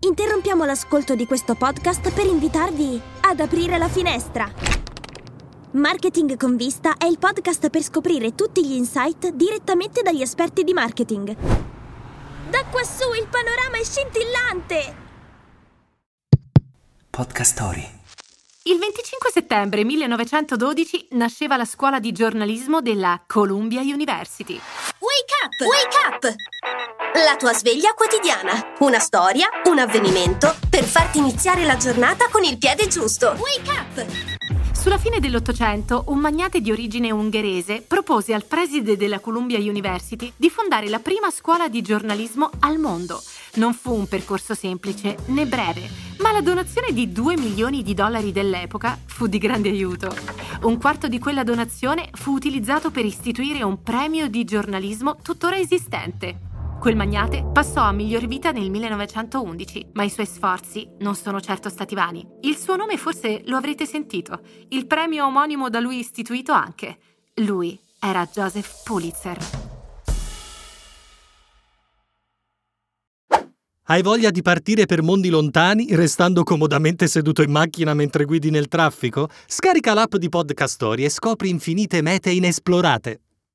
Interrompiamo l'ascolto di questo podcast per invitarvi ad aprire la finestra. Marketing con vista è il podcast per scoprire tutti gli insight direttamente dagli esperti di marketing. Da quassù il panorama è scintillante! Podcast Story. Il 25 settembre 1912 nasceva la scuola di giornalismo della Columbia University. Wake up! Wake up! La tua sveglia quotidiana. Una storia, un avvenimento per farti iniziare la giornata con il piede giusto. Wake up! Sulla fine dell'Ottocento, un magnate di origine ungherese propose al preside della Columbia University di fondare la prima scuola di giornalismo al mondo. Non fu un percorso semplice né breve, ma la donazione di 2 milioni di dollari dell'epoca fu di grande aiuto. Un quarto di quella donazione fu utilizzato per istituire un premio di giornalismo tuttora esistente. Quel magnate passò a miglior vita nel 1911, ma i suoi sforzi non sono certo stati vani. Il suo nome forse lo avrete sentito, il premio omonimo da lui istituito anche. Lui era Joseph Pulitzer. Hai voglia di partire per mondi lontani restando comodamente seduto in macchina mentre guidi nel traffico? Scarica l'app di Podcast Story e scopri infinite mete inesplorate.